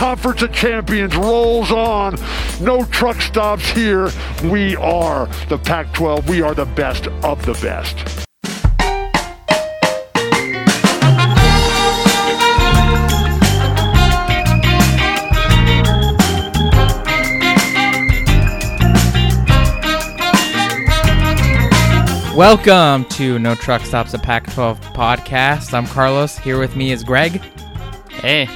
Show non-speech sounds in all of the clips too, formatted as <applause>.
Conference of Champions rolls on. No truck stops here. We are the Pac 12. We are the best of the best. Welcome to No Truck Stops a Pac 12 podcast. I'm Carlos. Here with me is Greg. Hey.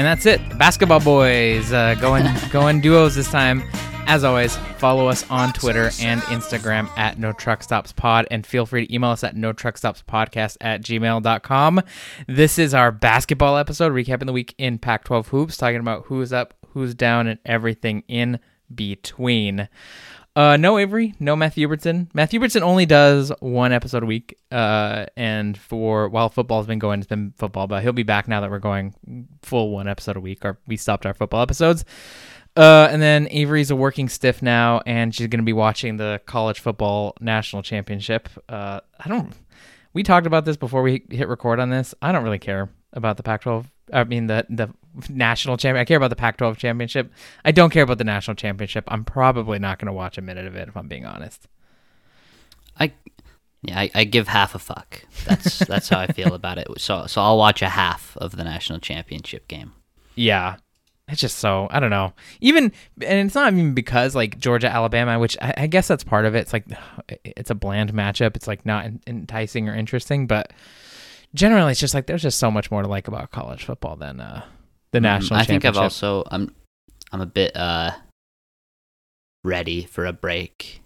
And that's it. Basketball boys uh, going <laughs> going duos this time. As always, follow us on Twitter and Instagram at No Truck Stops Pod, and feel free to email us at No Truck Stops Podcast at gmail.com. This is our basketball episode, recapping the week in Pac 12 hoops, talking about who's up, who's down, and everything in between. Uh, no Avery, no Matthew Hubertson. Matthew Hubertson only does one episode a week. Uh, and for while football's been going, it's been football, but he'll be back now that we're going full one episode a week. Or we stopped our football episodes. Uh, and then Avery's a working stiff now, and she's going to be watching the college football national championship. Uh, I don't. We talked about this before we hit record on this. I don't really care about the Pac-12. I mean the the national champion. I care about the Pac-12 championship. I don't care about the national championship. I'm probably not going to watch a minute of it if I'm being honest. I yeah, I, I give half a fuck. That's <laughs> that's how I feel about it. So so I'll watch a half of the national championship game. Yeah. It's just so I don't know. Even and it's not even because like Georgia Alabama, which I, I guess that's part of it. It's like <sighs> it's a bland matchup. It's like not enticing or interesting, but generally it's just like there's just so much more to like about college football than uh the national I think I've also I'm I'm a bit uh ready for a break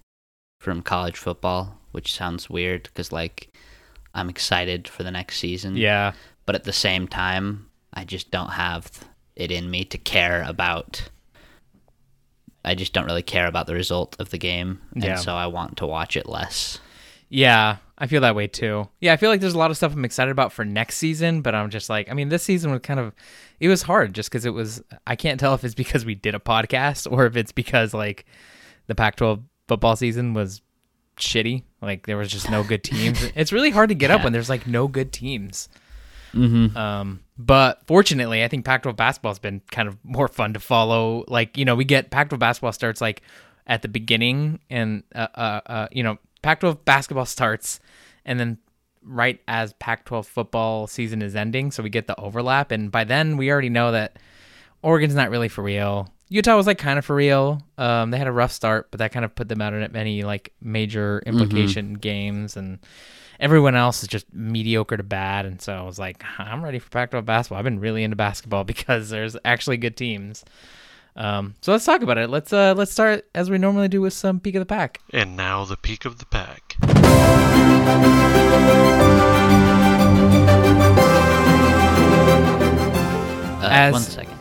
from college football, which sounds weird because like I'm excited for the next season. Yeah. But at the same time, I just don't have it in me to care about I just don't really care about the result of the game, and yeah. so I want to watch it less. Yeah, I feel that way too. Yeah, I feel like there's a lot of stuff I'm excited about for next season, but I'm just like, I mean, this season was kind of, it was hard just because it was, I can't tell if it's because we did a podcast or if it's because like the Pac 12 football season was shitty. Like there was just no good <laughs> teams. it's really hard to get yeah. up when there's like no good teams. Mm-hmm. Um, but fortunately, I think Pac 12 basketball has been kind of more fun to follow. Like, you know, we get Pac 12 basketball starts like at the beginning and, uh, uh, uh you know, Pac 12 basketball starts, and then right as Pac 12 football season is ending. So we get the overlap. And by then, we already know that Oregon's not really for real. Utah was like kind of for real. Um, they had a rough start, but that kind of put them out in many like major mm-hmm. implication mm-hmm. games. And everyone else is just mediocre to bad. And so I was like, I'm ready for Pac 12 basketball. I've been really into basketball <laughs> because there's actually good teams. Um, so let's talk about it. Let's uh, let's start as we normally do with some peek of the pack. And now the peek of the pack. Uh, as... One second.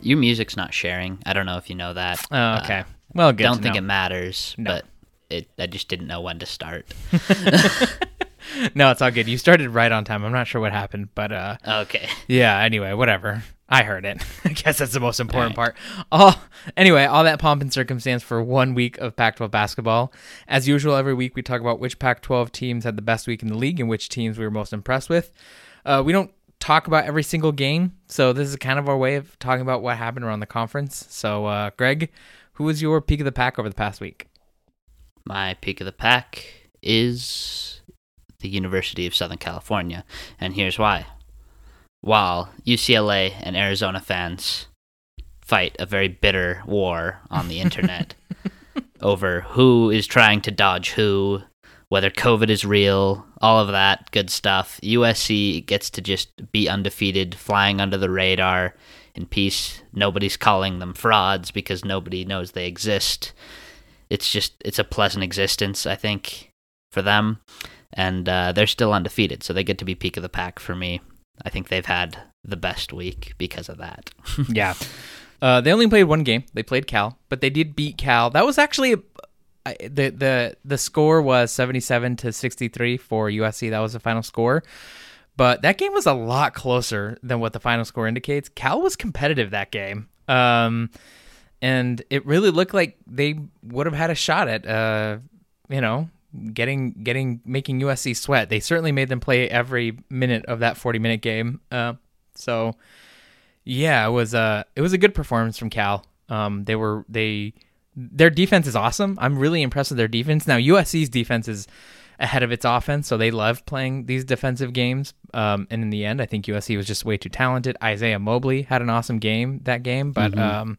Your music's not sharing. I don't know if you know that. Oh, okay. Uh, well, good. Don't think know. it matters, no. but it. I just didn't know when to start. <laughs> no, it's all good. You started right on time. I'm not sure what happened, but uh. Okay. Yeah. Anyway, whatever. I heard it. <laughs> I guess that's the most important right. part. Oh, anyway, all that pomp and circumstance for one week of Pac-12 basketball. As usual, every week we talk about which Pac-12 teams had the best week in the league and which teams we were most impressed with. Uh, we don't talk about every single game, so this is kind of our way of talking about what happened around the conference. So, uh, Greg, who was your peak of the pack over the past week? My peak of the pack is the University of Southern California, and here's why while UCLA and Arizona fans fight a very bitter war on the internet <laughs> over who is trying to dodge who, whether COVID is real, all of that good stuff. USC gets to just be undefeated, flying under the radar in peace. Nobody's calling them frauds because nobody knows they exist. It's just, it's a pleasant existence, I think, for them. And uh, they're still undefeated, so they get to be peak of the pack for me. I think they've had the best week because of that. <laughs> yeah. Uh, they only played one game. They played Cal, but they did beat Cal. That was actually the the the score was 77 to 63 for USC. That was the final score. But that game was a lot closer than what the final score indicates. Cal was competitive that game. Um, and it really looked like they would have had a shot at uh, you know, getting getting making USC sweat. They certainly made them play every minute of that 40 minute game. Uh, so Yeah, it was a it was a good performance from Cal. Um, they were they their defense is awesome. I'm really impressed with their defense. Now USC's defense is ahead of its offense, so they love playing these defensive games. Um, and in the end, I think USC was just way too talented. Isaiah Mobley had an awesome game that game, but um,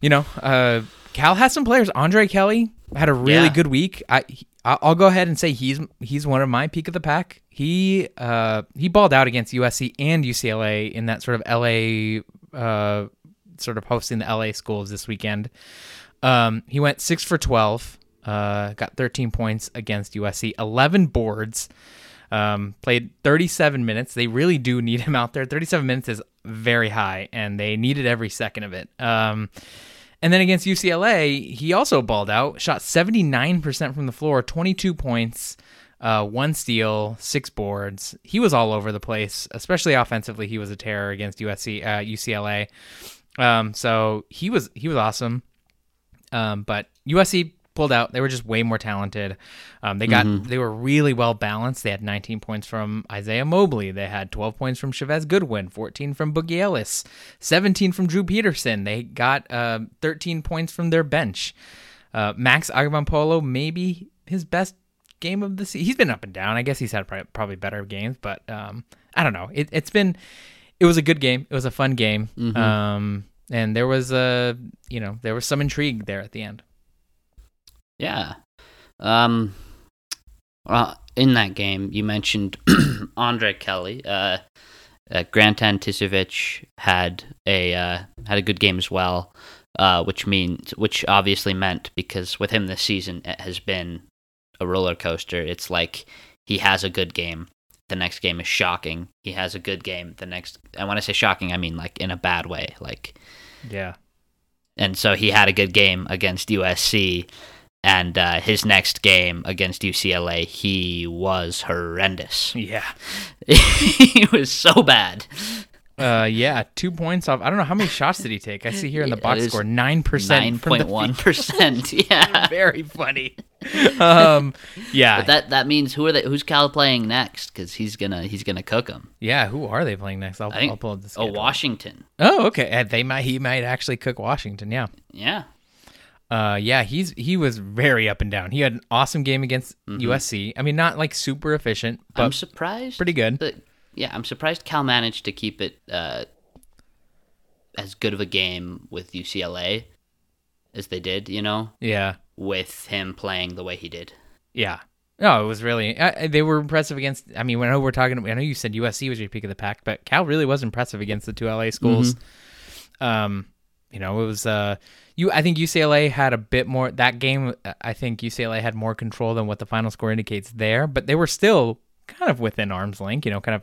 you know, uh, Cal has some players. Andre Kelly had a really Yeah. good week. I I'll go ahead and say he's he's one of my peak of the pack. He uh he balled out against USC and UCLA in that sort of LA uh sort of hosting the LA schools this weekend. Um, he went six for twelve. Uh, got 13 points against USC, 11 boards. Um, played 37 minutes. They really do need him out there. 37 minutes is very high, and they needed every second of it. Um, and then against UCLA, he also balled out, shot 79% from the floor, 22 points, uh, one steal, six boards. He was all over the place, especially offensively. He was a terror against USC, uh, UCLA. Um, so he was he was awesome. Um, but USC pulled out. They were just way more talented. Um, they got they were really well balanced. They had 19 points from Isaiah Mobley. They had 12 points from Chavez Goodwin, 14 from Boogie Ellis, 17 from Drew Peterson. They got uh, 13 points from their bench. Uh, Max Agbonkpolo, maybe his best game of the season. He's been up and down. I guess he's had probably, probably better games, but um, I don't know. It, it's been, it was a good game. It was a fun game. Um, and there was a, you know, there was some intrigue there at the end. Yeah. Um. Well, in that game, you mentioned <clears throat> Andre Kelly. Uh, uh, Grant Anticevic had a uh, had a good game as well, uh, which means which obviously meant because with him this season it has been a roller coaster. It's like he has a good game, the next game is shocking. He has a good game, the next. And when I say shocking, I mean like in a bad way, like Yeah. and so he had a good game against USC. And uh, his next game against UCLA, he was horrendous. Yeah. <laughs> he was so bad. Uh, yeah. Two points off. I don't know how many shots did he take. I see here in the box score nine Nine percent. point one percent. <laughs> Yeah, Very funny. Um, yeah. but that that means who are they? Who's Cal playing next? Because he's gonna he's gonna cook them. yeah. Who are they playing next? I'll, I think I'll pull up the oh. Washington. Oh, okay. They might. He might actually cook Washington. Yeah. Yeah, Uh, yeah, he's he was very up and down. He had an awesome game against Mm-hmm. USC. I mean, not like super efficient, but I'm surprised. pretty good. that- yeah, I'm surprised Cal managed to keep it uh, as good of a game with UCLA as they did. You know, yeah, with him playing the way he did. yeah. No, it was really. Uh, they were impressive against. I mean, when I know we're talking, I know you said USC was your peak of the pack, but Cal really was impressive against the two LA schools. Mm-hmm. Um, you know, it was. Uh, you. I think UCLA had a bit more that game. I think UCLA had more control than what the final score indicates there, but they were still kind of within arm's length. You know, kind of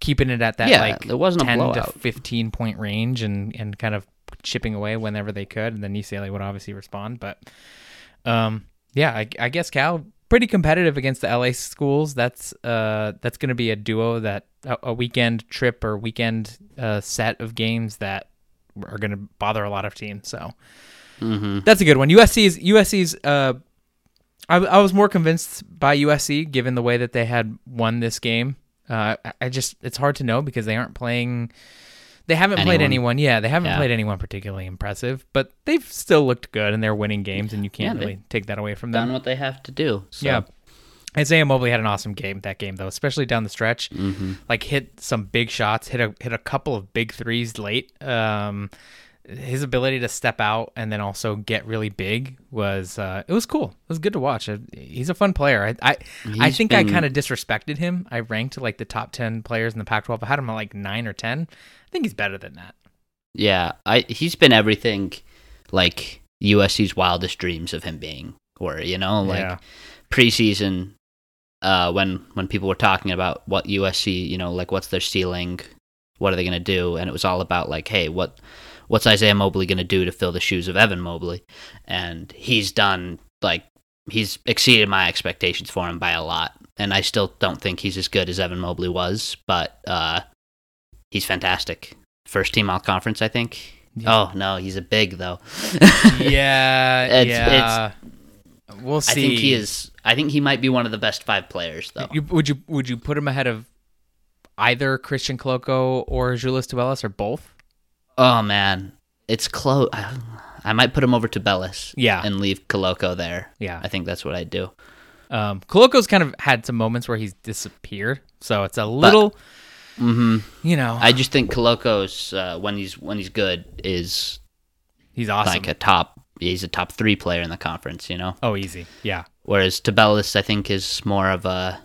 keeping it at that Yeah, like there wasn't a ten to fifteen point range, and and kind of chipping away whenever they could, and then UCLA would obviously respond. But um, yeah, I, I guess Cal pretty competitive against the LA schools. That's uh that's going to be a duo that a, a weekend trip or weekend uh, set of games that are going to bother a lot of teams. So Mm-hmm. that's a good one. USC's USC's. Uh, I, I was more convinced by USC given the way that they had won this game. Uh, I- just it's hard to know because they aren't playing. They haven't played Anyone. anyone. Yeah, they haven't Yeah. played anyone particularly impressive, but they've still looked good and they're winning games, and you can't Yeah, really take that away from them. Done what they have to do. So. Yeah. Isaiah Mobley had an awesome game that game though, especially down the stretch. Mm-hmm. Like hit some big shots, hit a hit a couple of big threes late. Um, his ability to step out and then also get really big was uh, it was cool. It was good to watch. He's a fun player. I I, I think I kind of disrespected him. I ranked like the top ten players in the Pac-12. I had him at like nine or ten. I think he's better than that. Yeah, I he's been everything like USC's wildest dreams of him being, or you know, like Yeah. preseason, uh, when when people were talking about what USC, you know, like what's their ceiling, what are they gonna do, and it was all about like, hey, what what's Isaiah Mobley gonna do to fill the shoes of Evan Mobley, and he's done like he's exceeded my expectations for him by a lot, and I still don't think he's as good as Evan Mobley was, but uh, he's fantastic. First team all conference, I think. Yeah. Oh no, he's a big though. Yeah, <laughs> It's- yeah. we'll see. I think he is. I think he might be one of the best five players though. You, would you would you put him ahead of either Christian Koloko or Julius Tubelis or both? Oh man, it's close. I, might put him over Tubelis. Yeah. and leave Koloko there. Yeah. I think that's what I'd do. Um, Koloko's kind of had some moments where he's disappeared, so it's a little, hmm you know, I just think Koloko's uh, when he's when he's good is he's awesome. like a top. He's a top three player in the conference. You know. oh, easy, yeah, Whereas Tubelis, I think, is more of a.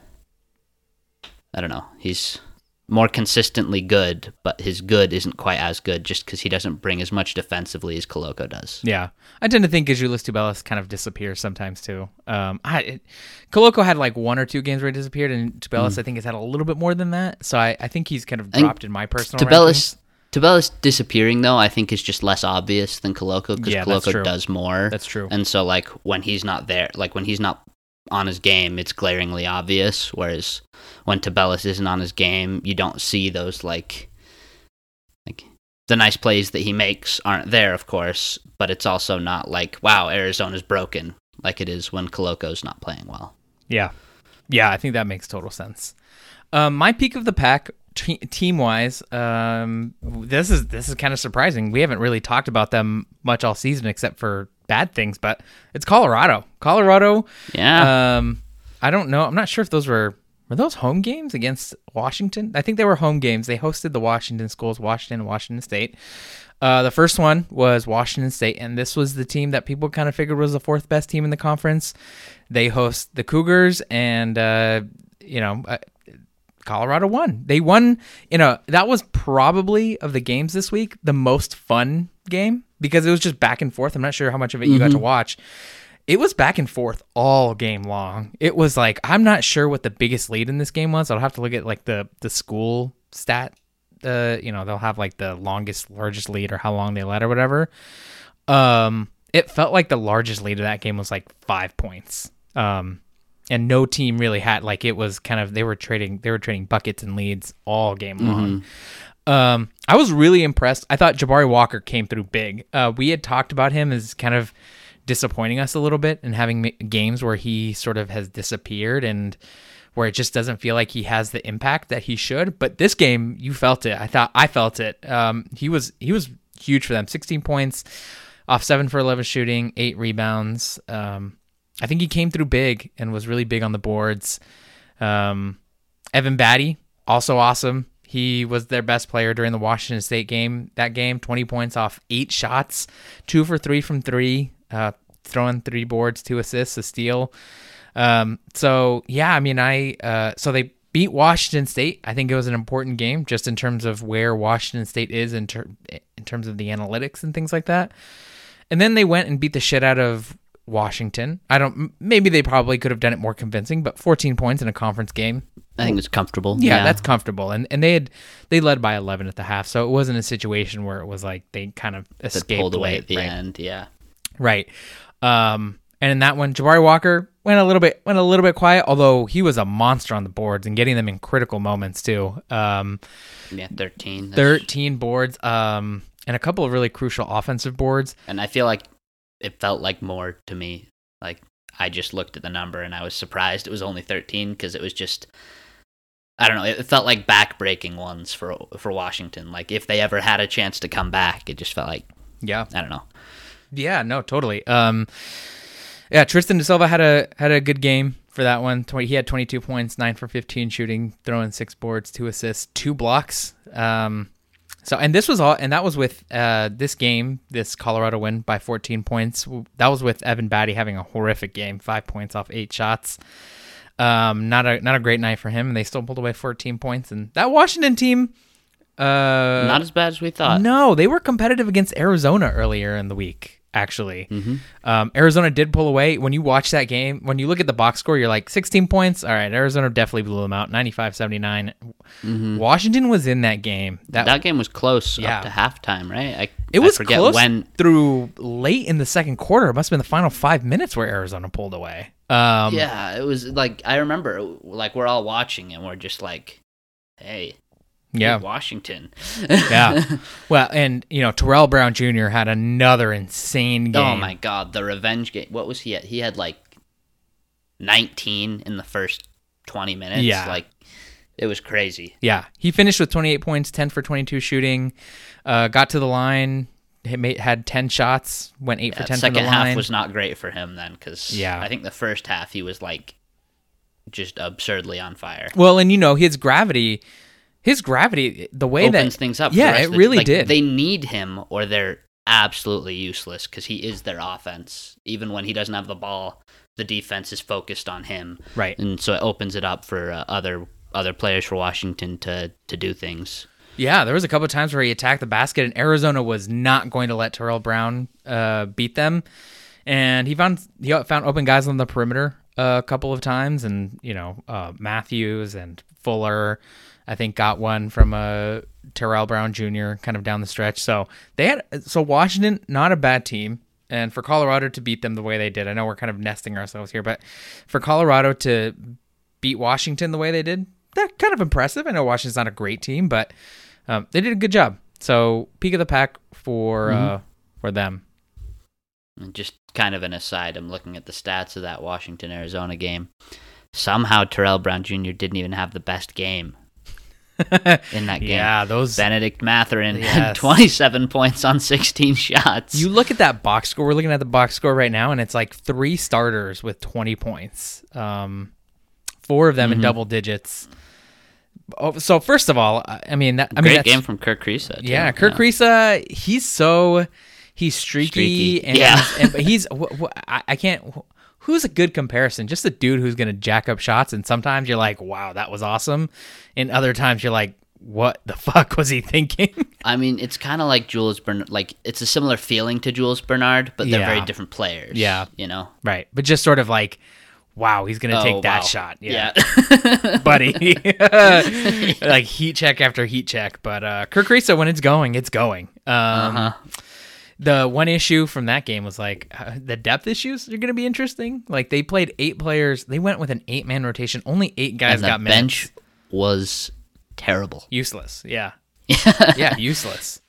I don't know. He's more consistently good, but his good isn't quite as good just because he doesn't bring as much defensively as Koloko does. yeah. I tend to think Azuolas Tubelis kind of disappears sometimes too. Um, I, it, Koloko had like one or two games where he disappeared, and Tubelis I think has had a little bit more than that. So I, I think he's kind of dropped in my personal. Tubelis, Tubelis disappearing though, I think is just less obvious than Koloko because Yeah. Koloko does more. That's true. And so, like when he's not there, like when he's not on his game, it's glaringly obvious. Whereas when Tubelis isn't on his game, you don't see those like, like the nice plays that he makes aren't there, of course. But it's also not like, wow, Arizona's broken, like it is when Koloko's not playing well. Yeah, yeah, I think that makes total sense. Um, my peak of the pack, te- team wise, um, this is this is kind of surprising. We haven't really talked about them much all season, except for bad things. But it's Colorado. Colorado. Yeah, Um, I don't know. I'm not sure if those were were those home games against Washington. I think they were home games. They hosted the Washington schools, Washington and Washington State. Uh, the first one was Washington State, and this was the team that people kind of figured was the fourth best team in the conference. They host the Cougars, and uh, you know, uh, Colorado won. They won. You know, that was probably of the games this week the most fun game because it was just back and forth. I'm not sure how much of it you got to watch. It was back and forth all game long. It was like I'm not sure what the biggest lead in this game was. I'll have to look at like the the school stat. Uh, you know, they'll have like the longest, largest lead or how long they led or whatever. Um, it felt like the largest lead of that game was like five points. Um, and no team really had like it was kind of they were trading they were trading buckets and leads all game long. Um, I was really impressed. I thought Jabari Walker came through big. Uh, we had talked about him as kind of disappointing us a little bit and having games where he sort of has disappeared and where it just doesn't feel like he has the impact that he should. But this game, you felt it. I thought I felt it. Um, he was he was huge for them. 16 points off seven for 11 shooting, eight rebounds. Um, I think he came through big and was really big on the boards. Um, Evan Battey, also awesome. He was their best player during the Washington State game. That game, 20 points off eight shots, two for three from three, uh, throwing three boards, two assists, a steal. Um, so yeah, I mean, I uh, so they beat Washington State. I think it was an important game just in terms of where Washington State is in, ter- in terms of the analytics and things like that. And then they went and beat the shit out of Washington. I don't. Maybe they probably could have done it more convincing, but 14 points in a conference game. I think it's comfortable. Yeah, that's comfortable. And and they had they led by 11 at the half, so it wasn't a situation where it was like they kind of escaped pulled away late, at the right? end. Yeah. Right. Um, and in that one, Jabari Walker went a little bit went a little bit quiet, although he was a monster on the boards and getting them in critical moments too. Um, Yeah, 13. That's- 13 boards, um, and a couple of really crucial offensive boards. And I feel like it felt like more to me. Like I just looked at the number and I was surprised it was only 13 because it was just I don't know, it felt like back-breaking ones for for Washington. Like if they ever had a chance to come back, it just felt like Yeah. I don't know. Yeah, no, totally. Um, yeah, Tristan da Silva had a had a good game for that one. 20, he had 22 points, nine for 15 shooting, throwing six boards, two assists, two blocks. Um, so and this was all, and that was with uh this game, this Colorado win by 14 points. That was with Evan Battey having a horrific game, five points off eight shots. Um, not a not a great night for him, and they still pulled away 14 points. And that Washington team, uh, Not as bad as we thought. no, they were competitive against Arizona earlier in the week. Actually, um, Arizona did pull away. When you watch that game, when you look at the box score, you're like 16 points. All right, Arizona definitely blew them out, 95-79. Washington was in that game. That, That game was close Yeah. up to halftime, right? I, it I was forget close when through late in the second quarter. It must have been the final five minutes where Arizona pulled away. Um, Yeah, it was like I remember like we're all watching and we're just like, "Hey, yeah, Washington." yeah. <laughs> Well, and you know Terrell Brown Jr. had another insane game. Oh my god, the revenge game. What was he at? He had like 19 in the first 20 minutes. Yeah. Like It was crazy. Yeah, he finished with 28 points, 10 for 22 shooting. Uh, got to the line, had 10 shots, went eight for That 10 second half line. was not great for him then, because Yeah. I think the first half he was like just absurdly on fire. well, and you know his gravity, his gravity, the way that Opens that things up. Yeah, it the- really like, did. They need him, or they're absolutely useless because he is their offense. Even when he doesn't have the ball, the defense is focused on him, right. and so it opens it up for uh, other other players for Washington to to do things. Yeah, there was a couple of times where he attacked the basket, and Arizona was not going to let Terrell Brown uh, beat them. And he found he found open guys on the perimeter a couple of times, and you know uh, Matthews and Fuller, I think got one from uh, Terrell Brown Jr. kind of down the stretch. So they had so Washington not a bad team, and for Colorado to beat them the way they did, I know we're kind of nesting ourselves here, but for Colorado to beat Washington the way they did, they're kind of impressive. I know Washington's not a great team, but um, they did a good job. So peak of the pack for uh, for them. And just kind of an aside, I'm looking at the stats of that Washington Arizona game. Somehow Terrell Brown Jr. didn't even have the best game <laughs> in that game. Yeah, those. Bennedict Mathurin Yes. had <laughs> 27 points on 16 shots. You look at that box score. We're looking at the box score right now, and it's like three starters with 20 points. Um, four of them in double digits. Oh, so first of all, I mean, that, I Great that's- game from Kirk too. Yeah, Kerr Kriisa, he's so he's streaky, Streaky. and Yeah. and, but he's wh- wh- I, I can't. wh- Who's a good comparison? Just a dude who's gonna jack up shots, and sometimes you're like, "Wow, that was awesome," and other times you're like, "What the <laughs> fuck was he thinking?" I mean, it's kind of like Jules Bernard. Like, it's a similar feeling to Jules Bernard, but they're Yeah. very different players. Yeah. You know? right, but just sort of like, "Wow, he's gonna Oh, take that wow. shot." Yeah. <laughs> buddy. <laughs> like heat check after heat check. But uh, Kerr Kriisa, when it's going, it's going. Um, uh-huh. The one issue from that game was like uh, the depth issues are going to be interesting. Like they played eight players. They went with an eight man rotation. Only eight guys And the got minutes. bench was terrible. Useless. Yeah. <laughs> yeah, useless.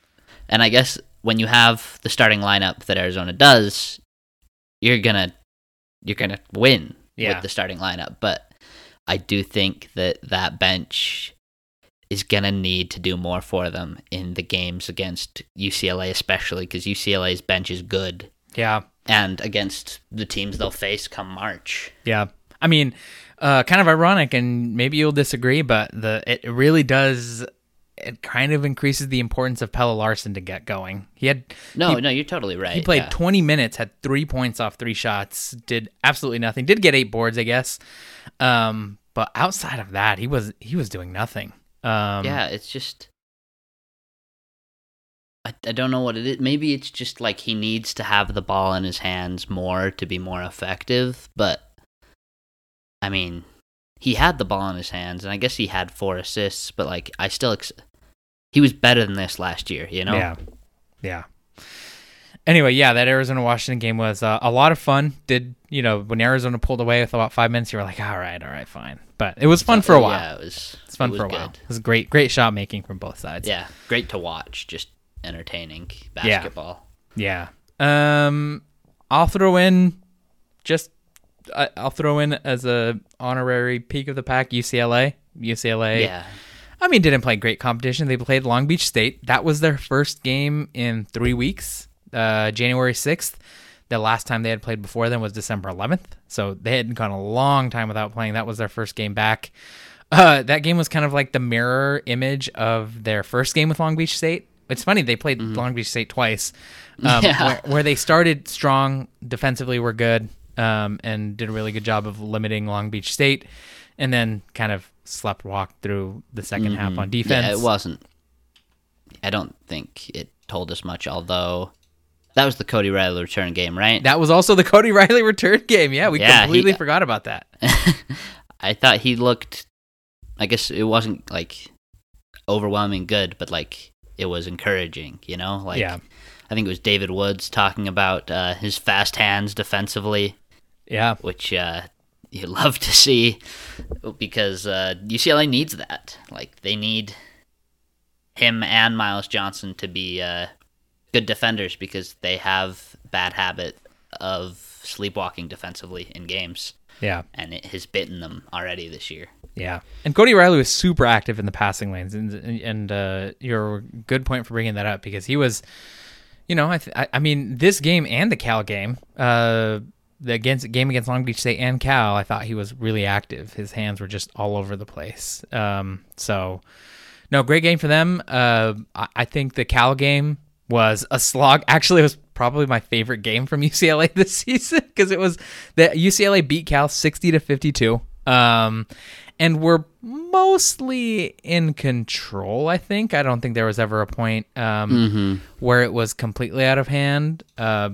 And I guess when you have the starting lineup that Arizona does, you're gonna you're gonna win Yeah. with the starting lineup. But I do think that that bench is gonna need to do more for them in the games against UCLA, especially because UCLA's bench is good, Yeah. and against the teams they'll face come March. Yeah. I mean, uh, kind of ironic, and maybe you'll disagree, but the it really does. It kind of increases the importance of Pelle Larsson to get going. He had No, he, no, you're totally right. He played yeah. 20 minutes, had three points off three shots, did absolutely nothing. Did get eight boards, I guess. Um, but outside of that, he was he was doing nothing. Um, yeah, it's just. I, I don't know what it is. Maybe it's just like he needs to have the ball in his hands more to be more effective. But, I mean, he had the ball in his hands, and I guess he had four assists, but, like, I still. Ex- he was better than this last year, you know? Yeah. Yeah. Anyway, yeah, that Arizona Washington game was uh, a lot of fun. Did you know when Arizona pulled away with about five minutes, you were like, all right, all right, fine. But it was fun for a while. Yeah, it was. it's fun it was for a while. good. It was great, great shot making from both sides. Yeah, great to watch. Just entertaining basketball. Yeah. Um, I'll throw in just I, I'll throw in as a honorary peak of the pack UCLA. UCLA. Yeah. I mean, didn't play great competition. They played Long Beach State. That was their first game in three weeks. Uh, January sixth. The last time they had played before then was December 11th. So they hadn't gone a long time without playing. That was their first game back. Uh, that game was kind of like the mirror image of their first game with Long Beach State. It's funny they played Long Beach State twice, <laughs> um, Yeah. where, where they started strong defensively, were good, um, and did a really good job of limiting Long Beach State, and then kind of slept walk through the 2nd half on defense. Yeah, it wasn't. I don't think it told us much, although that was the Cody Riley return game, right? That was also the Cody <laughs> Riley return game. Yeah, we Yeah, he- completely forgot about that. <laughs> I thought he looked. I guess it wasn't like overwhelming good, but like it was encouraging. You know, like yeah, I think it was David Woods talking about uh, his fast hands defensively, yeah, which uh, you <laughs> love to see because uh, UCLA needs that. Like they need him and Myles Johnson to be uh, good defenders because they have bad habit of sleepwalking defensively in games, yeah. and it has bitten them already this year. Yeah, and Cody Riley was super active in the passing lanes, and and uh, you're a good point for bringing that up because he was, you know, I th- I, I mean this game and the Cal game, uh, the against game against Long Beach State and Cal, I thought he was really active. His hands were just all over the place. Um, so no, great game for them. Uh, I, I think the Cal game was a slog. Actually, it was probably my favorite game from <laughs> UCLA this season because it was that UCLA beat Cal sixty to fifty two. Um, and we're mostly in control. I think. I don't think there was ever a point um, where it was completely out of hand. Uh,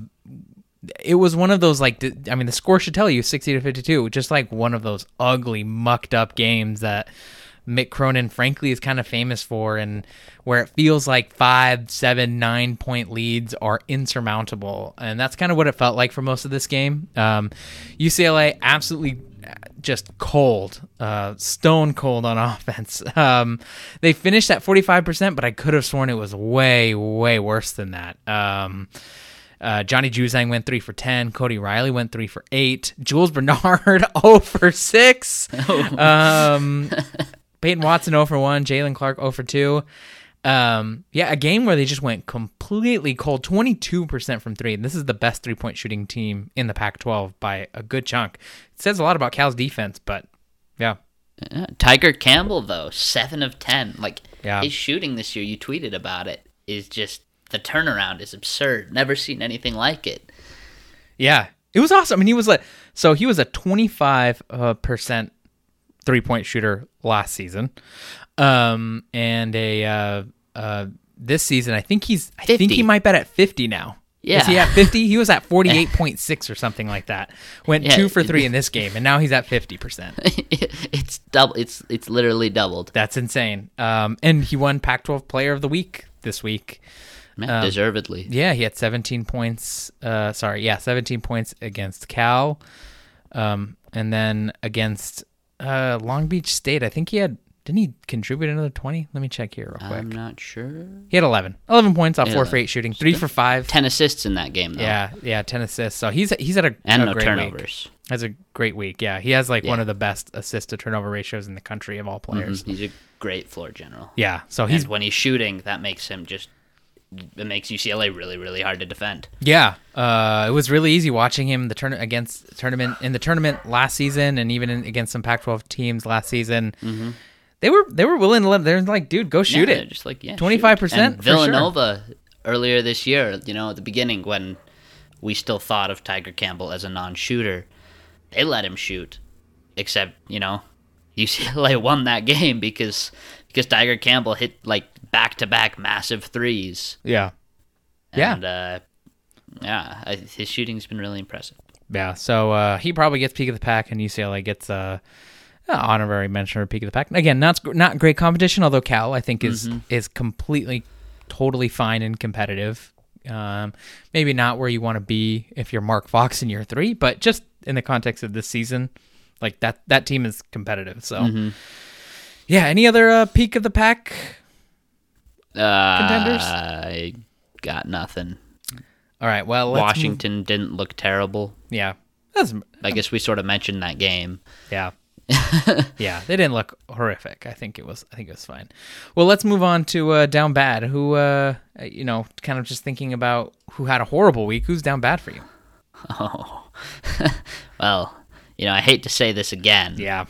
it was one of those like I mean the score should tell you 60 to 52 just like one of those ugly mucked up games that Mick Cronin frankly is kind of famous for and where it feels like five seven nine point leads are insurmountable and that's kind of what it felt like for most of this game um, UCLA absolutely just cold, uh, stone cold on <laughs> offense. Um, they finished at 45%, but I could have sworn it was way, way worse than that. Um, uh, Johnny Juzang went three for 10. Cody Riley went three for eight. Jules Bernard, 0 <laughs> for six. <laughs> Um, Peyton Watson, 0 for one. Jaylen Clark, 0 for two. Um, yeah, a game where they just went completely cold, 22% from three. And this is the best three point shooting team in the Pac 12 by a good chunk. It says a lot about Cal's defense, but yeah. Yeah. Tiger Campbell though, seven of ten. Like Yeah. his shooting this year, you tweeted about it, is just the turnaround is absurd. Never seen anything like it. Yeah, it was awesome. I mean, he was like, so he was a 25 uh, percent three point shooter last season, um, and a uh, uh, this season I think he's I think he might bet at 50 now. Is he Yeah. at 50? He was at <laughs> 48.6 or something like that. Went Yeah. two for three in this game, and now he's at 50 percent. <laughs> it's double. It's it's literally doubled. That's insane. Um, and he won Pac-12 Player of the Week this week. Yeah, deservedly. Yeah, he had 17 points. Uh, sorry, yeah, 17 points against Cal, um, and then against uh, Long Beach State. I think he had. Didn't he contribute another 20? Let me check here real quick. I'm not sure. he had 11. 11 points off Yeah. four for eight shooting, three for five. Ten assists in that game though. Yeah, yeah, 10 assists. So he's he's had a and a no great turnovers. Week. Has a great week. Yeah, he has like one of the best assist to turnover ratios in the country of all players. Mhm. He's a great floor general. Yeah, so He's he's when he's shooting, that makes him just. It makes UCLA really, really hard to defend. Yeah, uh, it was really easy watching him the turn against tournament in the tournament last season, and even in, against some Pac-12 teams last season. They were they were willing to let. They're like, dude, go shoot Yeah, it. Just like yeah, 25% shoot. And for sure. Villanova earlier this year, you know, at the beginning when we still thought of Tiger Campbell as a non-shooter, they let him shoot. Except you know, <laughs> UCLA won that <laughs> game because because Tiger Campbell hit like back-to-back massive threes. Yeah, Yeah. And, uh, yeah, I, his shooting's been really impressive. yeah. So uh, he probably gets peak of the pack, and UCLA gets a uh, honorary mention or peak of the pack. Again, not not great competition, although Cal I think is is completely, totally fine and competitive. Um, maybe not where you want to be if you're Mark Fox in year three, but just in the context of this season, like that that team is competitive. So, yeah. Any other uh, peak of the pack? Uh, Contenders? I got nothing. All right. Well, let's move- Washington didn't look terrible. yeah. That's I guess we sort of mentioned that game. Yeah. <laughs> yeah, they didn't look horrific. I think it was I think it was fine. Well, let's move on to uh, down bad. Who uh you know, kind of just thinking about who had a horrible week. Who's down bad for you? <laughs> Oh, <laughs> well, you know, I hate to say this again, Yeah.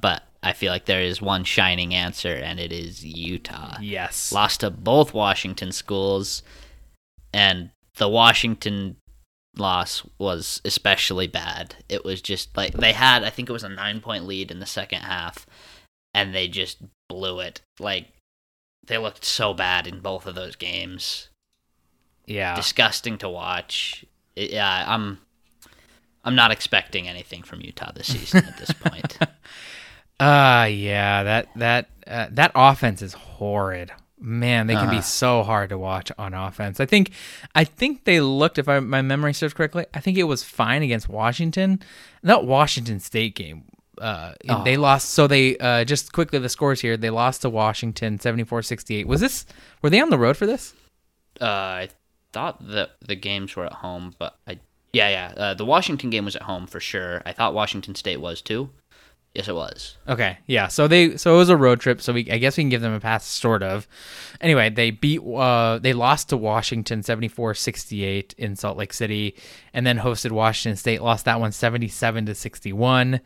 but I feel like there is one shining answer, and it is Utah. Yes. Lost to both Washington schools, and the Washington loss was especially bad. It was just like they had, I think it was a nine point lead in the second half, and they just blew it. Like, they looked so bad in both of those games. Yeah. disgusting to watch. Yeah, I'm I'm not expecting anything from Utah this season at this point. <laughs> Uh yeah, that that uh, that offense is horrid. Man, they can be Uh-huh. so hard to watch on offense. I think I think they looked if I, my memory serves correctly, I think it was fine against Washington. That Washington State game uh they lost so they uh just quickly the scores here. They lost to Washington 74-68. Was this were they on the road for this? uh, I thought that the games were at home, but I yeah yeah uh, the Washington game was at home for sure. I thought Washington State was too. Yes, it was. Okay, yeah. So they so it was a road trip. So we I guess we can give them a pass, sort of. Anyway, they beat uh they lost to Washington 74-68 in Salt Lake City, and then hosted Washington State. Lost that one 77 to 61.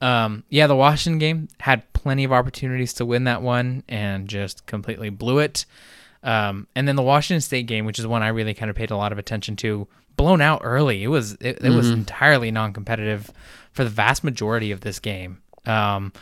Um, yeah, the Washington game had plenty of opportunities to win that one and just completely blew it. Um, and then the Washington State game, which is one I really kind of paid a lot of attention to, blown out early. It was it, it was entirely non-competitive for the vast majority of this game. Um,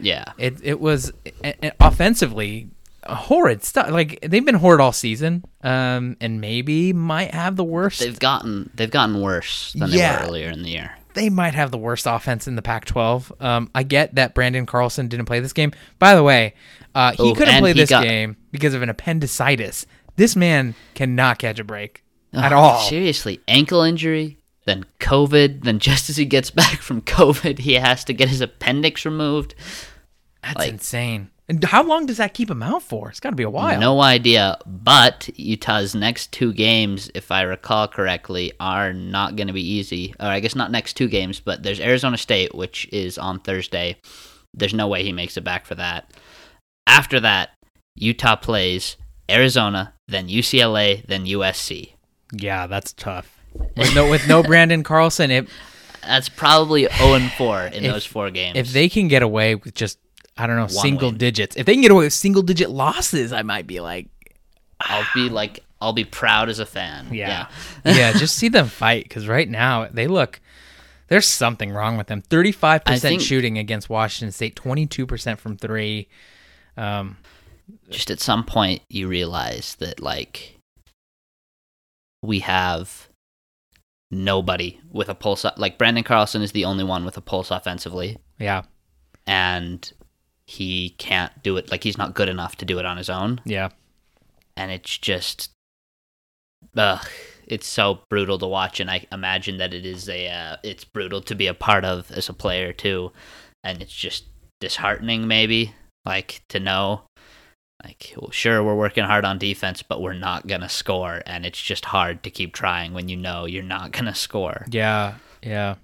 Yeah. it it was a- a- offensively horrid stuff. Like they've been horrid all season, um, and maybe might have the worst. They've gotten they've gotten worse than they were earlier in the year. they might have the worst offense in the Pac-12. Um, I get that Branden Carlson didn't play this game. By the way, uh, he Oh, couldn't play this got- game because of an appendicitis. This man cannot catch a break at Oh, all. Seriously, ankle injury, then COVID, then just as he gets <laughs> back from COVID, he has to get his appendix removed. That's like- insane. And how long does that keep him out for? It's got to be a while. No idea. But Utah's next two games, if I recall correctly, are not going to be easy. Or I guess not next two games, but there's Arizona State, which is on Thursday. There's no way he makes it back for that. After that, Utah plays Arizona, then UCLA, then USC. Yeah, that's tough. With no, with no Branden Carlson, it, <laughs> That's probably 0 and 4 in If- those four games. if they can get away with just I don't know single win. digits, if they can get away with single digit losses, I might be like, I'll be like, I'll be proud as a fan. yeah, yeah, <laughs> <laughs> just see them fight because right now they look. There's something wrong with them. 35% think- shooting against Washington State, twenty-two percent from three. Um, just at some point you realize that like we have nobody with a pulse like Branden Carlson is the only one with a pulse offensively. Yeah, and he can't do it like he's not good enough to do it on his own. Yeah, and it's just ugh, it's so brutal to watch. And I imagine that it is a uh, it's brutal to be a part of as a player too. And it's just disheartening maybe like to know like well, sure we're working hard on defense but we're not gonna score and it's just hard to keep trying when you know you're not gonna score yeah, yeah.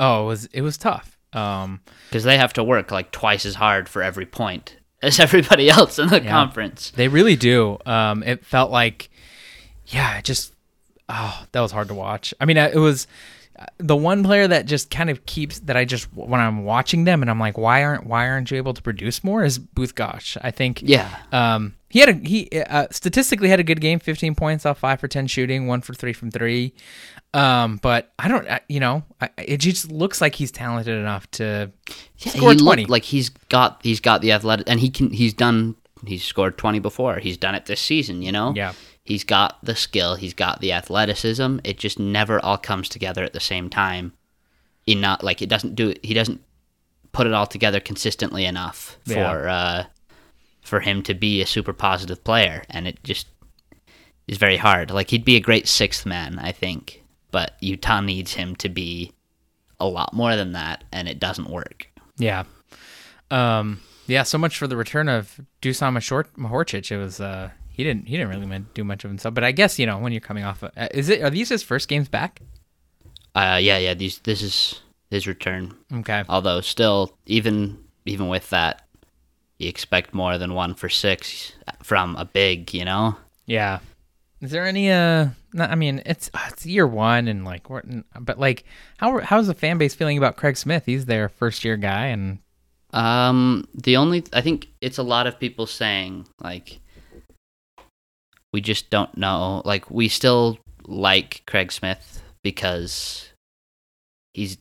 Oh, it was it was tough. Um, because they have to work like twice as hard for every point <laughs> as everybody else in the Yeah. conference They really do. Um, it felt like, yeah, it just, oh, that was hard to watch. I mean, it was the one player that just kind of keeps that I just when I'm watching them and I'm like, why aren't why aren't you able to produce more? Is Both Gach? I think, yeah um, he had a he uh, statistically had a good game, 15 points off five for 10 shooting, one for three from three. Um, but I don't, I, you know, I, it just looks like he's talented enough to Yeah, score he looked 20. like he's got he's got the athletic, and he can he's done he's scored twenty before. He's done it this season. You know. Yeah. He's got the skill. He's got the athleticism. It just never all comes together at the same time. Enough like it doesn't do. He doesn't put it all together consistently enough for Yeah. uh, for him to be a super positive player, and it just is very hard. Like he'd be a great sixth man, I think, but Utah needs him to be a lot more than that, and it doesn't work. Yeah. Um yeah, so much for the return of Dusan Mahor- Mahorcic. It was uh he didn't he didn't really do much of himself, but I guess, you know, when you're coming off of, uh, is it are these his first games back? Uh, yeah, yeah. These this is his return. Okay. Although still, even even with that, you expect more than one for six from a big. You know. Yeah. Is there any uh no, I mean, it's uh, it's year 1 and like but like how how's the fan base feeling about Craig Smith? He's their first year guy and Um, the only I think it's a lot of people saying like we just don't know. Like we still like Craig Smith because he's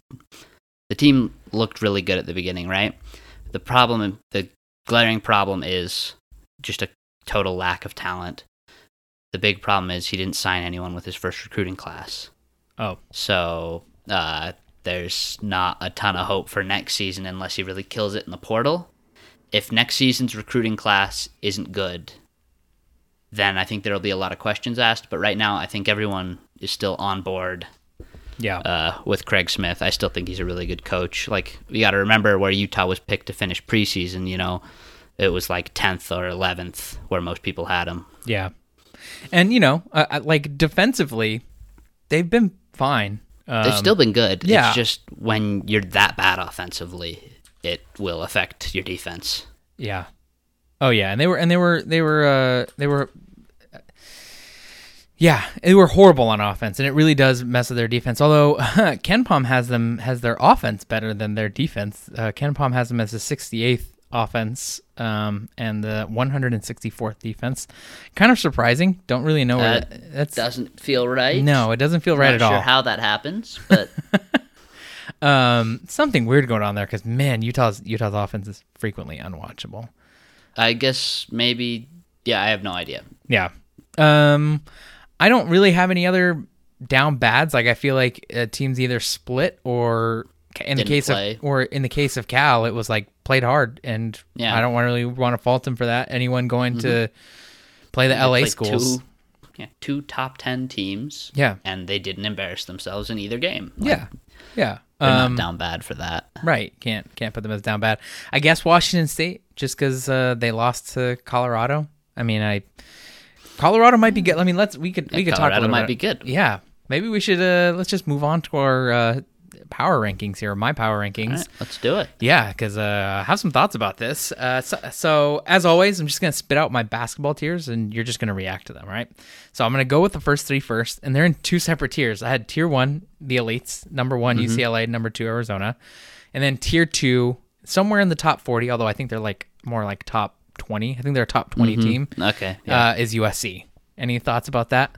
the team looked really good at the beginning, right? The problem, the glaring problem, is just a total lack of talent. The big problem is he didn't sign anyone with his first recruiting class. oh, So uh, there's not a ton of hope for next season unless he really kills it in the portal. If next season's recruiting class isn't good, then I think there'll be a lot of questions asked. But right now, I think everyone is still on board yeah. uh, with Craig Smith. I still think he's a really good coach. Like we got to remember where Utah was picked to finish preseason. You know, it was like tenth or eleventh where most people had him. Yeah, and you know, uh, like defensively, they've been fine. Um, They've still been good. yeah. It's just when you're that bad offensively, it will affect your defense. Yeah. Oh yeah, and they were and they were they were uh they were yeah, they were horrible on offense, and it really does mess with their defense. Although <laughs> KenPom has them has their offense better than their defense. Uh, KenPom has them as the 68th offense um, and the 164th defense. Kind of surprising. Don't really know where That. Doesn't feel right. no, it doesn't feel right Not at sure all. how that happens, but <laughs> um, something weird going on there because man, Utah's Utah's offense is frequently unwatchable. I guess maybe. Yeah, I have no idea. Yeah. Um, I don't really have any other down bads. Like I feel like uh, teams either split or in the Didn't case play. of or in the case of Cal, it was like played hard, and Yeah. I don't want really want to fault him for that. Anyone going to play the They LA schools? Two, yeah, two top ten teams. Yeah. and they didn't embarrass themselves in either game. Like, yeah, yeah. they're Um, not down bad for that. Right. Can't can't put them as down bad. I guess Washington State just because uh, they lost to Colorado. I mean, I Colorado might be good. I mean, let's we could we Yeah, could talk. a Colorado might be good. Yeah, maybe we should. Uh, let's just move on to our uh, power rankings here. My power rankings. Right, let's do it. Yeah, because uh, I have some thoughts about this. Uh, so, so, as always, I'm just going to spit out my basketball tiers and you're just going to react to them, right? So, I'm going to go with the first three first, and they're in two separate tiers. I had tier one, the elites, number one, UCLA, number two, Arizona. And then tier two, somewhere in the top 40, although I think they're like more like top 20. I think they're a top 20 team, Okay. Yeah. uh, is USC. Any thoughts about that?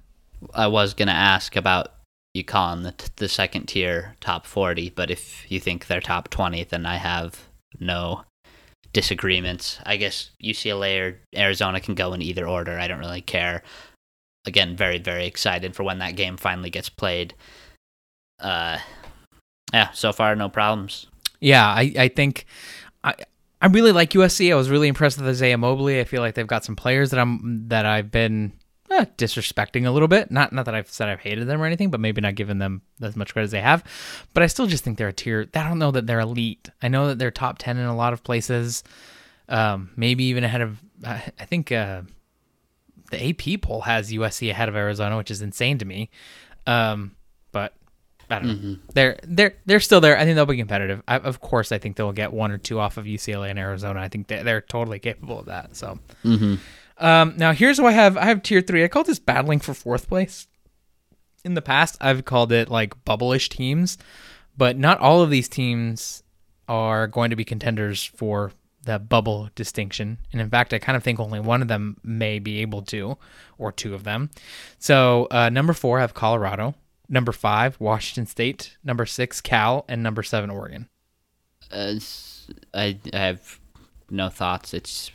I was gonna ask about UConn, the, t- the second tier top forty, but if you think they're top twenty, then I have no disagreements. I guess UCLA or Arizona can go in either order. I don't really care. Again, very very excited for when that game finally gets played. Uh, yeah. So far, no problems. Yeah, I, I think I I really like USC. I was really impressed with Isaiah Mobley. I feel like they've got some players that I'm that I've been eh, disrespecting a little bit. Not not that I've said I've hated them or anything, but maybe not giving them as much credit as they have. But I still just think they're a tier. I don't know that they're elite. I know that they're top ten in a lot of places. Um, maybe even ahead of. I I think uh, the AP poll has USC ahead of Arizona, which is insane to me. Um, but I don't know. They're they're they're still there. I think they'll be competitive. I, of course, I think they'll get one or two off of UCLA and Arizona. I think they're, they're totally capable of that. So, um, now here's what I have. I have tier three. I call this battling for fourth place. In the past, I've called it like bubble-ish teams, but not all of these teams are going to be contenders for the bubble distinction. And in fact, I kind of think only one of them may be able to, or two of them. So uh, number four, I have Colorado. Number five, Washington State. Number six, Cal, and number seven, Oregon. Uh, I, I have no thoughts. It's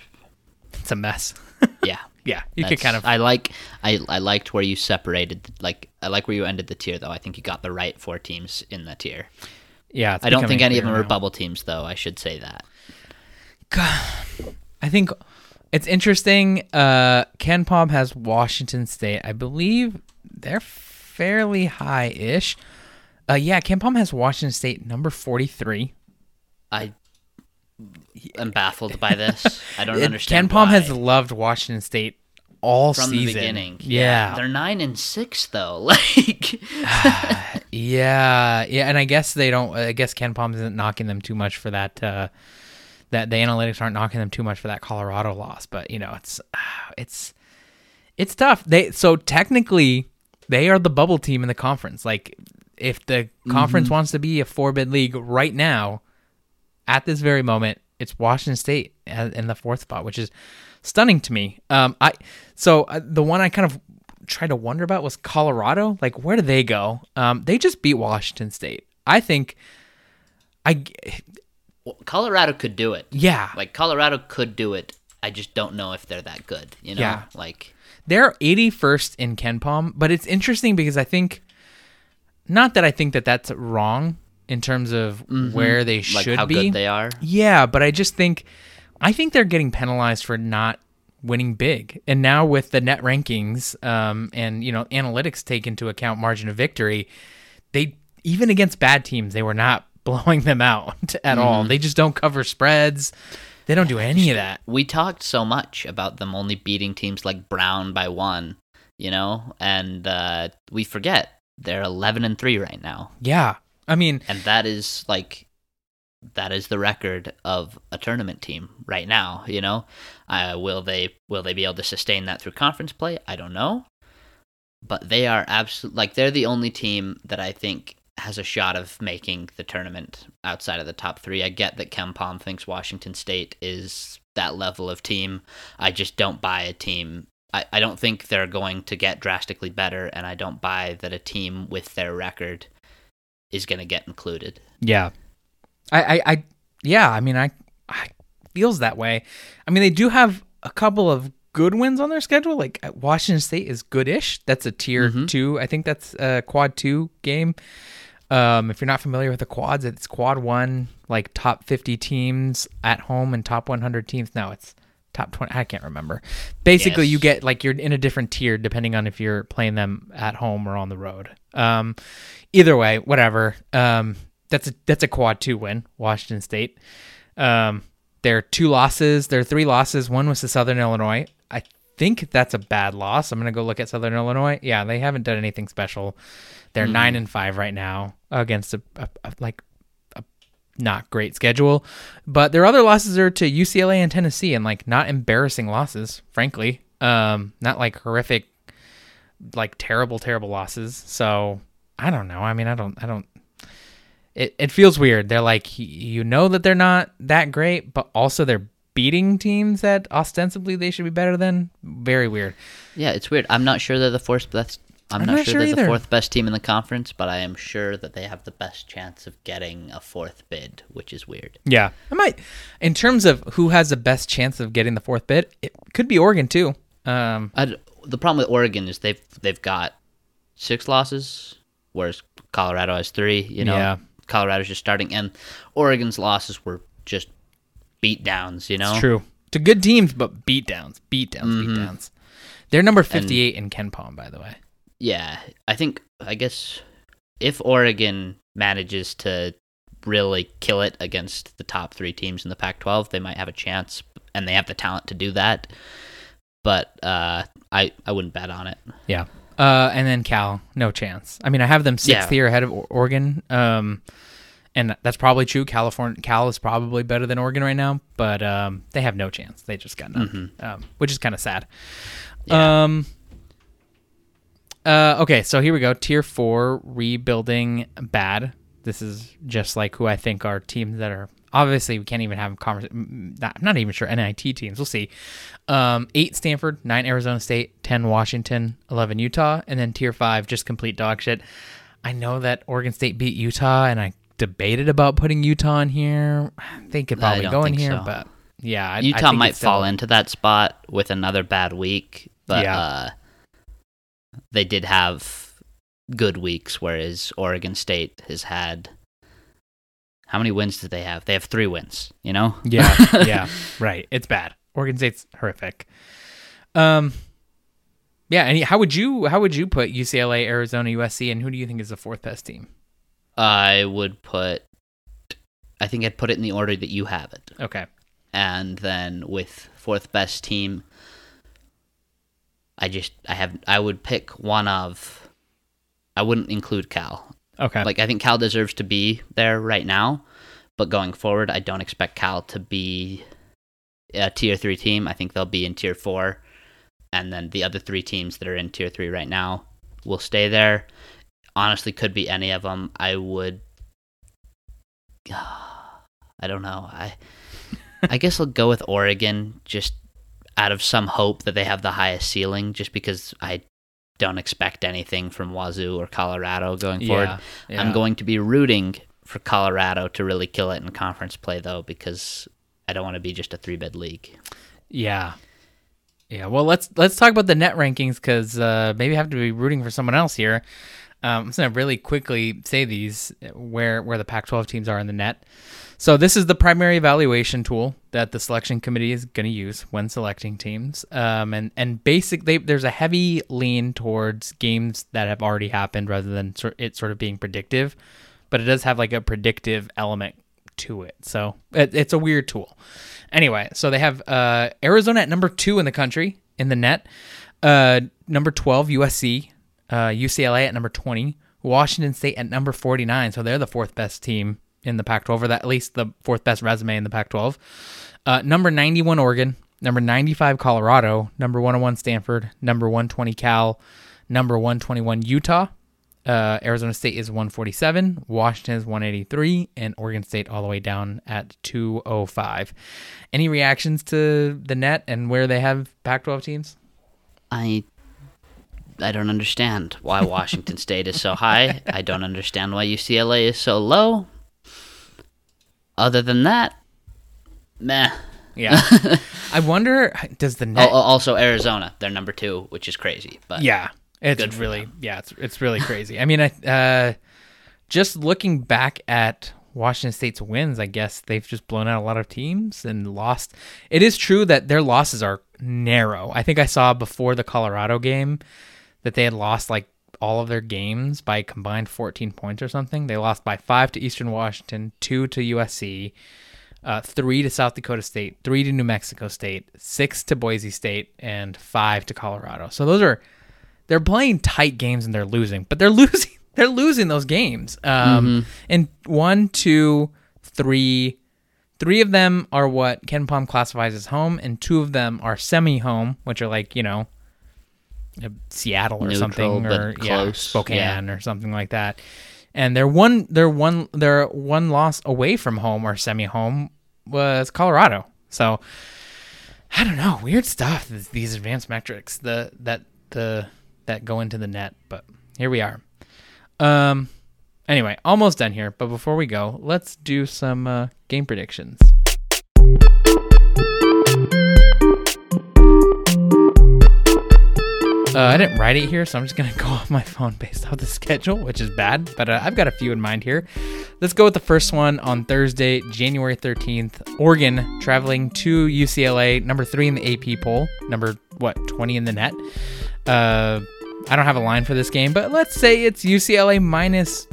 It's a mess. <laughs> yeah. yeah, you could kind of. I like. I I liked where you separated. Like I like where you ended the tier, though. I think you got the right four teams in the tier. yeah, I don't think any of them are bubble teams, though. I should say that. God, <sighs> I think it's interesting. Uh, KenPom has Washington State. I believe they're fairly high-ish. Uh, yeah, KenPom has Washington State number forty-three. I am baffled by this. I don't <laughs> understand. KenPom why. has loved Washington State all from season. the beginning. Yeah, they're nine and six though. <laughs> Like, <sighs> yeah, yeah. And I guess they don't. I guess KenPom isn't knocking them too much for that. Uh, that the analytics aren't knocking them too much for that Colorado loss. But you know, it's <sighs> it's it's tough. They so technically they are the bubble team in the conference. Like if the conference wants to be a four bid league right now, at this very moment, it's Washington State in the fourth spot, which is stunning to me. Um, I so uh, the one I kind of tried to wonder about was Colorado. Like, where do they go? Um, they just beat Washington State. I think. I Colorado could do it. yeah, Like Colorado could do it. I just don't know if they're that good. You know, Yeah. like They're 81st in KenPom, but it's interesting because I think, not that I think that that's wrong in terms of where they Mm-hmm. like should how be. good they are. Yeah, but I just think, I think they're getting penalized for not winning big. And now with the net rankings um, and you know analytics take into account margin of victory, they even against bad teams they were not <laughs> blowing them out <laughs> at all. Mm-hmm. They just don't cover spreads. They don't do any of that. We talked so much about them only beating teams like Brown by one, you know, and uh, we forget they're eleven and three right now, Yeah, I mean, and that is like that is the record of a tournament team right now. You know, uh, will they will they be able to sustain that through conference play? I don't know, but they are absolutely like they're the only team that I think has a shot of making the tournament outside of the top three. I get that KenPom thinks Washington State is that level of team. I just don't buy a team. I, I don't think they're going to get drastically better, and I don't buy that a team with their record is going to get included. Yeah. I, I, I yeah, I mean, I, I feels that way. I mean, they do have a couple of good wins on their schedule. Like uh, Washington State is goodish. That's a tier Mhm. two. I think that's a quad two game. Um, if you're not familiar with the quads, it's quad one, like top 50 teams at home and top 100 teams. No, it's top 20. I can't remember. Basically, Yes. you get like you're in a different tier depending on if you're playing them at home or on the road. Um, either way, whatever. Um, that's a that's a quad two win, Washington State. Um, their two losses, their three losses. One was to Southern Illinois. I think that's a bad loss. I'm gonna go look at Southern Illinois. Yeah, they haven't done anything special. They're nine and five right now against a, a, a like a not great schedule, but their other losses are to UCLA and Tennessee, and like not embarrassing losses, frankly. Um, not like horrific, like terrible, terrible losses. So I don't know. I mean, I don't, I don't. It it feels weird. They're like you know that they're not that great, but also they're beating teams that ostensibly they should be better than. Very weird. Yeah, it's weird. I'm not sure they're the fourth best. I'm, I'm not, not sure, sure they're either. the fourth best team in the conference, but I am sure that they have the best chance of getting a fourth bid, which is weird. Yeah, I might. In terms of who has the best chance of getting the fourth bid, it could be Oregon too. Um, the problem with Oregon is they've they've got six losses, whereas Colorado has three. You know, Yeah. Colorado's just starting, and Oregon's losses were just beat downs. You know, It's true. To good teams, but beatdowns, beatdowns, Mhm. beatdowns. They're number fifty-eight in KenPom, by the way. Yeah, I think I guess if Oregon manages to really kill it against the top three teams in the Pac-12, they might have a chance, and they have the talent to do that. But uh, I I wouldn't bet on it. Yeah. Uh, and then Cal, no chance. I mean, I have them sixth Yeah. here ahead of Oregon. Um, and that's probably true. California, Cal is probably better than Oregon right now, but um, they have no chance. They just got none, um, which is kind of sad. Yeah. Um. Uh, okay, so here we go. Tier four, rebuilding bad. This is just like who I think are teams that are obviously we can't even have conversation. I'm not even sure NIT teams. We'll see. Um, eight Stanford, nine Arizona State, ten Washington, eleven Utah, and then tier five just complete dog shit. I know that Oregon State beat Utah, and I debated about putting Utah in here. They could I probably go in here, so. but yeah, I, I Utah think might it's still- fall into that spot with another bad week, but Yeah. uh, they did have good weeks, whereas Oregon State has had. How many wins did they have? They have three wins. You know. Yeah, <laughs> yeah, right. It's bad. Oregon State's horrific. Um, yeah. And how would you how would you put UCLA, Arizona, USC, and who do you think is the fourth best team? I would put. I think I'd put it in the order that you have it, Okay. and then with fourth best team. I just I have I would pick one of. I wouldn't include Cal. Okay. Like I think Cal deserves to be there right now, but going forward, I don't expect Cal to be a tier three team. I think they'll be in tier four, and then the other three teams that are in tier three right now will stay there. Honestly, could be any of them. I would. <sighs> I don't know. I <laughs> I guess I'll go with Oregon just out of some hope that they have the highest ceiling, just because I don't expect anything from Wazoo or Colorado going forward. yeah, yeah. I'm going to be rooting for Colorado to really kill it in conference play, though, because I don't want to be just a three bid league. Yeah. Yeah. Well, let's let's talk about the net rankings because uh, maybe I have to be rooting for someone else here. Um, I'm just gonna really quickly say these where where the Pac-12 teams are in the net. So this is the primary evaluation tool that the selection committee is going to use when selecting teams. Um, and and basically, there's a heavy lean towards games that have already happened rather than it sort of being predictive. But it does have like a predictive element to it. So it, it's a weird tool. Anyway, so they have uh, Arizona at number two in the country in the net. Uh, number 12, USC. Uh, UCLA at number 20. Washington State at number 49. So they're the fourth best team in the Pac-12, or that, at least the fourth best resume in the Pac-12. Uh, number 91 Oregon, number 95 Colorado, number 101 Stanford, number 120 Cal, number 121 Utah. Uh, Arizona State is 147, Washington is 183, and Oregon State all the way down at 205. Any reactions to the net and where they have Pac-12 teams? I I don't understand why Washington State is so high. I don't understand why UCLA is so low. Other than that, meh. Yeah. <laughs> I wonder does the net also Arizona, they're number two, which is crazy. But Yeah, it's Good really them. yeah, it's it's really crazy. I mean, I uh, just looking back at Washington State's wins, I guess they've just blown out a lot of teams and lost. It is true that their losses are narrow. I think I saw before the Colorado game that they had lost like all of their games by combined 14 points or something. They lost by 5 to Eastern Washington, 2 to USC, uh, 3 to South Dakota State, 3 to New Mexico State, 6 to Boise State, and 5 to Colorado. So those are they're playing tight games and they're losing, but they're <laughs> losing. They're losing those games. Um, And one, two, three, three of them are what KenPom classifies as home, and two of them are semi-home, which are like you know, Seattle or Neutral, something, or yeah, Spokane or something like that. And they're one, they're one, they're one loss away from home or semi-home was Colorado. So I don't know, weird stuff. These advanced metrics, the that the that go into the net, but here we are. Um. Anyway, almost done here. But before we go, let's do some uh, game predictions. Uh, I didn't write it here, so I'm just gonna <laughs> go off my phone based off the schedule, which is bad. But uh, I've got a few in mind here. Let's go with the first one on Thursday, January 13th. Oregon traveling to UCLA, number three in the AP poll, number what 20 in the net. Uh, I don't have a line for this game, but let's say it's UCLA minus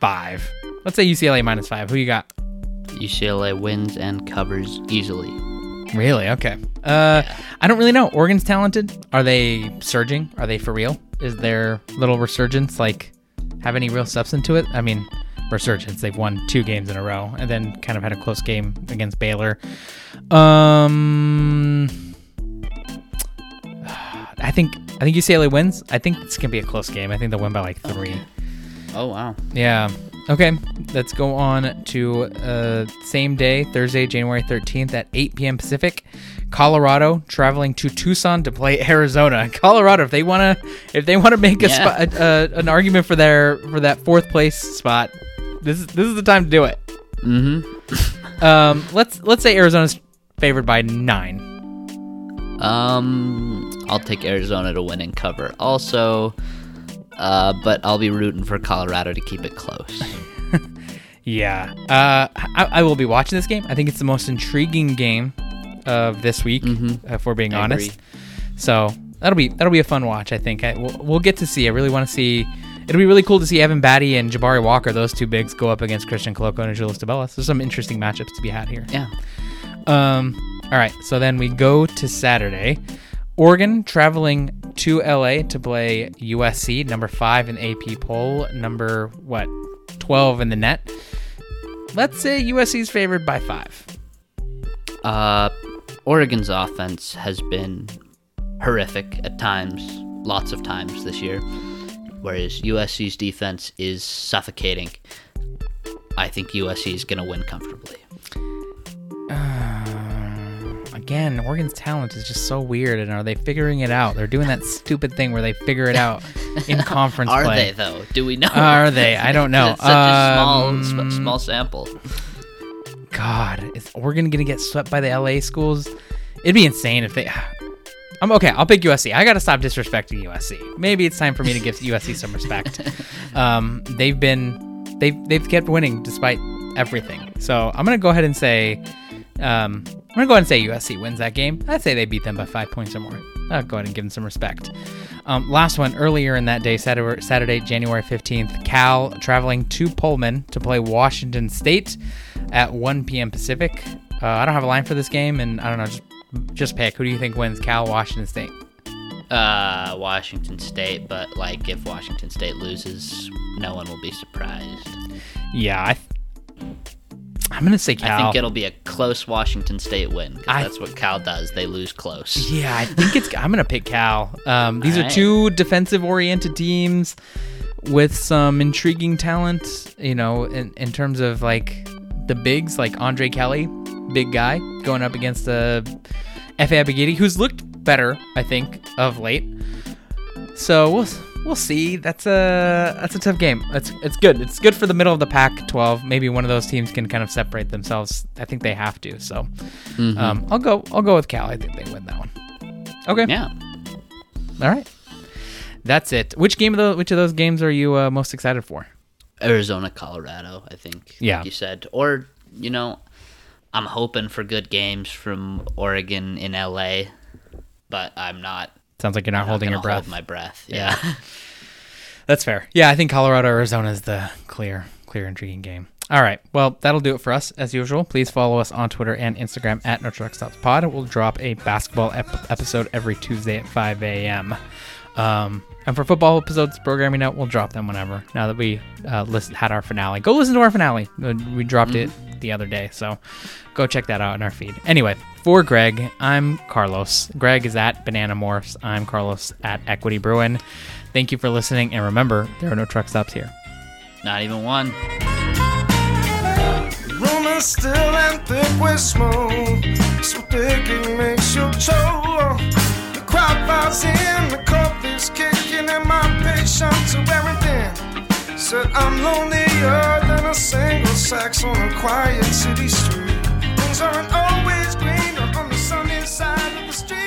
five. Let's say UCLA minus five. Who you got? UCLA wins and covers easily. Really? Okay. Uh, I don't really know. Oregon's talented. Are they surging? Are they for real? Is their little resurgence like have any real substance to it? I mean, resurgence. They've won two games in a row and then kind of had a close game against Baylor. Um, <sighs> I think I think UCLA wins. I think it's gonna be a close game. I think they'll win by like three. Oh wow. Yeah. Okay. Let's go on to uh, same day, Thursday, January 13th at 8 p.m. Pacific. Colorado traveling to Tucson to play <laughs> Arizona. Colorado, if they wanna, if they wanna make a, Yeah. spot, uh, an argument for their for that fourth place spot, this is this is the time to do it. Mm-hmm. <laughs> Um, let's let's say Arizona's favored by nine. Um, I'll take Arizona to win and cover. Also, uh, but I'll be rooting for Colorado to keep it close. <laughs> Yeah. Uh, I, I will be watching this game. I think it's the most intriguing game of this week, Mhm. if we're being I honest. agree. So that'll be that'll be a fun watch. I think I, we'll, we'll get to see. I really want to see. It'll be really cool to see Evan Battey and Jabari Walker, those two bigs, go up against Christian Koloko and Julius Tubelis. There's some interesting matchups to be had here. Yeah. Um. All right. So then we go to Saturday. Oregon traveling to LA to play USC, number five in AP poll, number what, twelve in the net. Let's say USC's favored by five. Uh, Oregon's offense has been horrific at times, lots of times this year, whereas USC's defense is suffocating. I think USC is going to win comfortably. Again, Oregon's talent is just so weird, and are they figuring it out? They're doing that stupid thing where they figure it out in <laughs> conference Are play. they though? Do we know? Are they? I don't <laughs> know. it's such a small, Um, small sample. God, is Oregon gonna get swept by the LA schools? It'd be insane if they. <sighs> I'm okay. I'll pick USC. I gotta stop disrespecting USC. Maybe it's time for me to give USC <laughs> some respect. Um, they've been, they've they've kept winning despite everything. So I'm gonna go ahead and say, um, I'm gonna go ahead and say USC wins that game. I'd say they beat them by five points or more. I'll go ahead and give them some respect. Um, last one earlier in that day, Saturday, Saturday, January 15th, Cal traveling to Pullman to play Washington State at 1 p.m. Pacific. Uh, I don't have a line for this game, and I don't know. Just just pick. Who do you think wins? Cal, Washington State. Uh, Washington State, but like if Washington State loses, no one will be surprised. Yeah, I, I'm gonna say Cal. I think it'll be a close Washington State win. 'cause I- that's what Cal does. They lose close. Yeah, I think it's. I'm gonna pick Cal. Um, these are Alright. two defensive-oriented teams with some intriguing talent. You know, in in terms of like the bigs, like Andre Kelly, big guy, going up against the Efe Abogidi, who's looked better, I think, of late. So we'll we'll see. That's a that's a tough game. It's it's good. It's good for the middle of the pack. Twelve. Maybe one of those teams can kind of separate themselves. I think they have to. So um, I'll go. I'll go with Cal. I think they win that one. Okay. Yeah. All right. That's it. Which game of the which of those games are you uh, most excited for? Arizona, Colorado, I think. Yeah. Like you said. Or, you know, I'm hoping for good games from Oregon in LA, but I'm not Sounds like you're not I'm holding gonna your breath. Hold my breath. Yeah. <laughs> <laughs> That's fair. Yeah, I think Colorado Arizona is the clear, clear, intriguing game. All right. Well, that'll do it for us as usual. Please follow us on Twitter and Instagram at No Truck Stops Pod. We'll drop a basketball ep- episode every Tuesday at 5 a.m. Um, and for football episodes programming out, we'll drop them whenever. Now that we uh, list, had our finale, go listen to our finale. Uh, We dropped it the other day, so go check that out in our feed. Anyway, for Greg, I'm Carlos. Greg is at Banana Morphs. I'm Carlos at Equity Bruin. Thank you for listening, and remember, there are no truck stops here. Not even one. Room is still and thick with smoke. So thick it makes you choke. The crowd vibes in, the coffee's kicking, and my patience to everything. Said I'm lonelier than a single sax on a quiet city street side of the street.